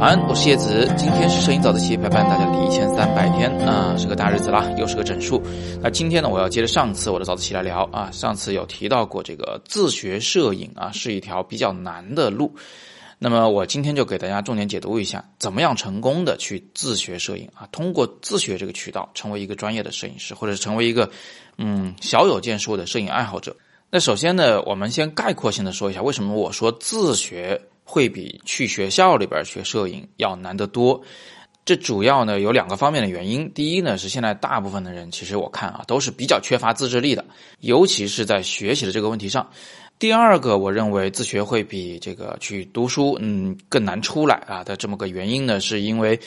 早安，我是叶子。今天是摄影早自习陪伴大家的第一千三百天啊，是个大日子啦，又是个整数。那今天呢，我要接着上次我的早自习来聊啊。上次有提到过这个自学摄影啊，是一条比较难的路。那么我今天就给大家重点解读一下，怎么样成功的去自学摄影啊？通过自学这个渠道，成为一个专业的摄影师，或者是成为一个嗯小有建树的摄影爱好者。那首先呢，我们先概括性的说一下，为什么我说自学。会比去学校里边学摄影要难得多，这主要呢有两个方面的原因。第一呢是现在大部分的人，其实我看啊都是比较缺乏自制力的，尤其是在学习的这个问题上。第二个，我认为自学会比这个去读书，嗯更难出来啊的这么个原因呢，是因为，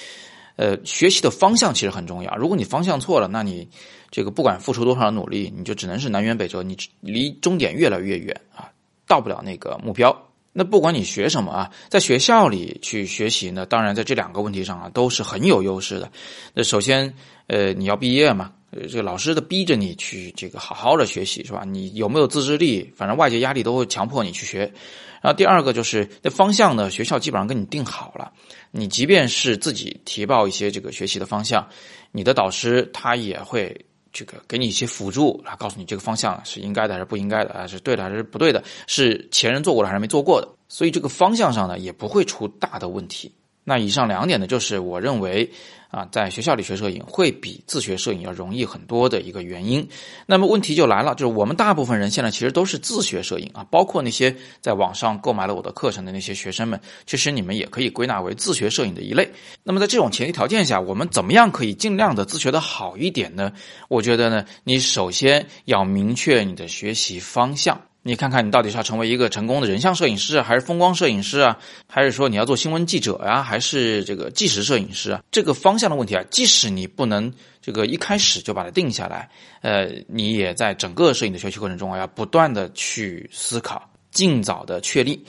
呃，学习的方向其实很重要。如果你方向错了，那你这个不管付出多少努力，你就只能是南辕北辙，你离终点越来越远啊，到不了那个目标。那不管你学什么啊，在学校里去学习呢，当然在这两个问题上啊都是很有优势的。那首先，呃，你要毕业嘛，这个老师的逼着你去这个好好的学习是吧？你有没有自制力？反正外界压力都会强迫你去学。然后第二个就是那方向呢，学校基本上跟你定好了，你即便是自己提报一些这个学习的方向，你的导师他也会。这个给你一些辅助来告诉你这个方向是应该的还是不应该的啊，是对的还是不对的，是前人做过的还是没做过的，所以这个方向上呢也不会出大的问题。那以上两点呢，就是我认为啊，在学校里学摄影会比自学摄影要容易很多的一个原因。那么问题就来了，就是我们大部分人现在其实都是自学摄影啊，包括那些在网上购买了我的课程的那些学生们，其实你们也可以归纳为自学摄影的一类。那么在这种前提条件下，我们怎么样可以尽量的自学的好一点呢？我觉得呢，你首先要明确你的学习方向。你看看，你到底是要成为一个成功的人像摄影师，还是风光摄影师啊？还是说你要做新闻记者呀？还是这个纪实摄影师啊？这个方向的问题啊，即使你不能这个一开始就把它定下来，呃，你也在整个摄影的学习过程中啊，要不断的去思考，尽早的确立，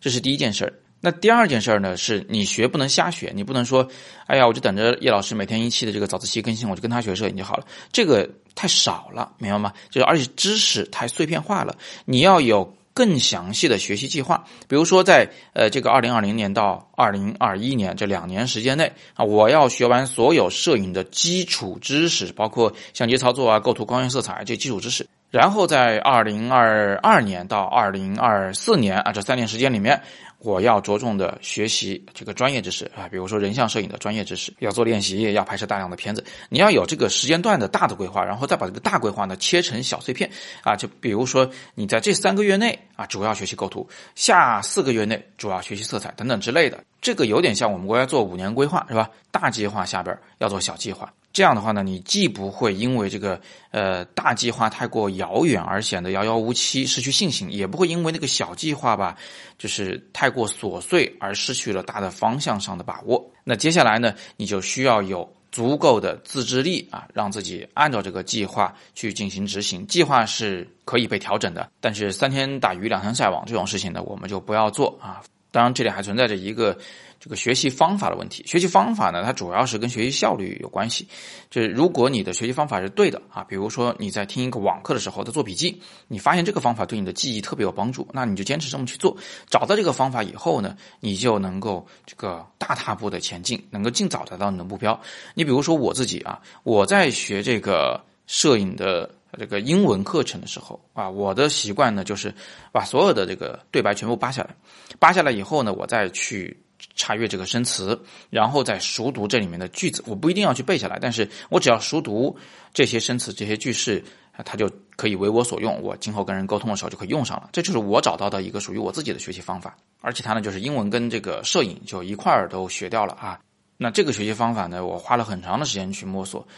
这是第一件事儿。那第二件事儿呢，是你学不能瞎学，你不能说，哎呀，我就等着叶老师每天一期的这个早自习更新，我就跟他学摄影就好了，这个太少了，明白吗？就是而且知识太碎片化了，你要有更详细的学习计划。比如说，在呃这个二零二零年到二零二一年这两年时间内啊，我要学完所有摄影的基础知识，包括相机操作啊、构图、光源、色彩这基础知识，然后在二零二二年到二零二四年啊这三年时间里面。我要着重的学习这个专业知识啊，比如说人像摄影的专业知识，要做练习，要拍摄大量的片子。你要有这个时间段的大的规划，然后再把这个大规划呢切成小碎片啊。就比如说你在这三个月内啊，主要学习构图；下四个月内主要学习色彩等等之类的。这个有点像我们国家做五年规划是吧？大计划下边要做小计划。这样的话呢，你既不会因为这个呃大计划太过遥远而显得遥遥无期，失去信心；也不会因为那个小计划吧，就是太过琐碎而失去了大的方向上的把握。那接下来呢，你就需要有足够的自制力啊，让自己按照这个计划去进行执行。计划是可以被调整的，但是三天打鱼两天晒网这种事情呢，我们就不要做啊。当然，这里还存在着一个。这个学习方法的问题，学习方法呢，它主要是跟学习效率有关系。就是如果你的学习方法是对的啊，比如说你在听一个网课的时候在做笔记，你发现这个方法对你的记忆特别有帮助，那你就坚持这么去做。找到这个方法以后呢，你就能够这个大踏步的前进，能够尽早达到你的目标。你比如说我自己啊，我在学这个摄影的这个英文课程的时候啊，我的习惯呢就是把所有的这个对白全部扒下来，扒下来以后呢，我再去。查阅这个生词，然后再熟读这里面的句子。我不一定要去背下来，但是我只要熟读这些生词、这些句式，它就可以为我所用。我今后跟人沟通的时候就可以用上了。这就是我找到的一个属于我自己的学习方法。而且它呢，就是英文跟这个摄影就一块儿都学掉了啊。那这个学习方法呢，我花了很长的时间去摸索，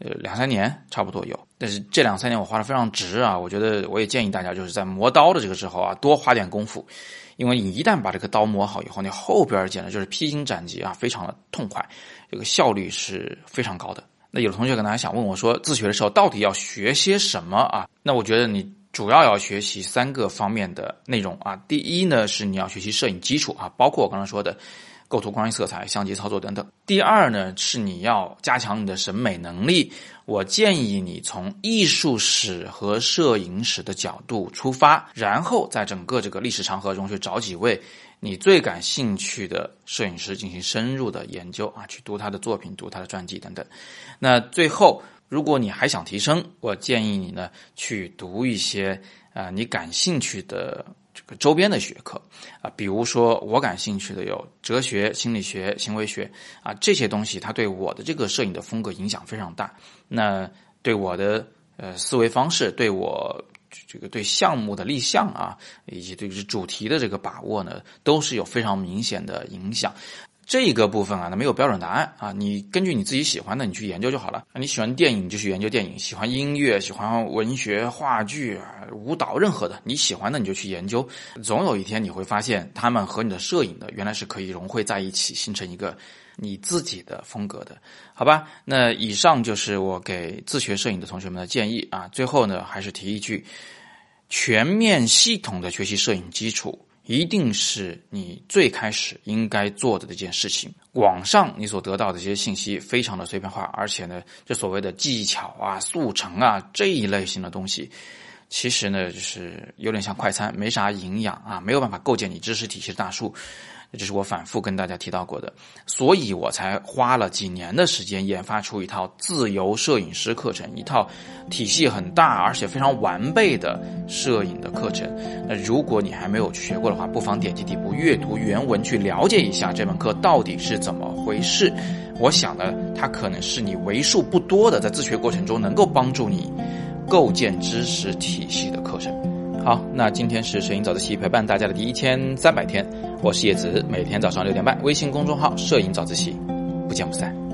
呃，两三年差不多有。但是这两三年我花的非常值啊。我觉得我也建议大家就是在磨刀的这个时候啊，多花点功夫。因为你一旦把这个刀磨好以后，你后边简直就是披荆斩棘啊，非常的痛快，这个效率是非常高的。那有的同学可能还想问我说，自学的时候到底要学些什么啊？那我觉得你主要要学习三个方面的内容啊。第一呢是你要学习摄影基础啊，包括我刚才说的构图、光影、色彩、相机操作等等。第二呢，是你要加强你的审美能力。我建议你从艺术史和摄影史的角度出发，然后在整个这个历史长河中去找几位你最感兴趣的摄影师进行深入的研究啊，去读他的作品、读他的传记等等。那最后，如果你还想提升，我建议你呢去读一些啊你感兴趣的。周边的学科啊，比如说我感兴趣的有哲学、心理学、行为学啊这些东西，它对我的这个摄影的风格影响非常大。那对我的呃思维方式，对我这个对项目的立项啊，以及对于主题的这个把握呢，都是有非常明显的影响。这个部分啊，那没有标准答案啊，你根据你自己喜欢的，你去研究就好了。你喜欢电影，你就去研究电影；喜欢音乐，喜欢文学、话剧、舞蹈，任何的你喜欢的，你就去研究。总有一天你会发现，他们和你的摄影的原来是可以融汇在一起，形成一个你自己的风格的，好吧？那以上就是我给自学摄影的同学们的建议啊。最后呢，还是提一句：全面系统的学习摄影基础。一定是你最开始应该做的这件事情。网上你所得到的这些信息非常的碎片化，而且呢，这所谓的技巧啊、速成啊这一类型的东西，其实呢，就是有点像快餐，没啥营养啊，没有办法构建你知识体系的大树。这是我反复跟大家提到过的，所以我才花了几年的时间研发出一套自由摄影师课程，一套体系很大而且非常完备的摄影的课程。那如果你还没有学过的话，不妨点击底部阅读原文去了解一下这门课到底是怎么回事。我想呢，它可能是你为数不多的在自学过程中能够帮助你构建知识体系的课程。好，那今天是摄影早自习陪伴大家的第一千三百天。我是叶子，每天早上六点半，微信公众号“摄影早自习”，不见不散。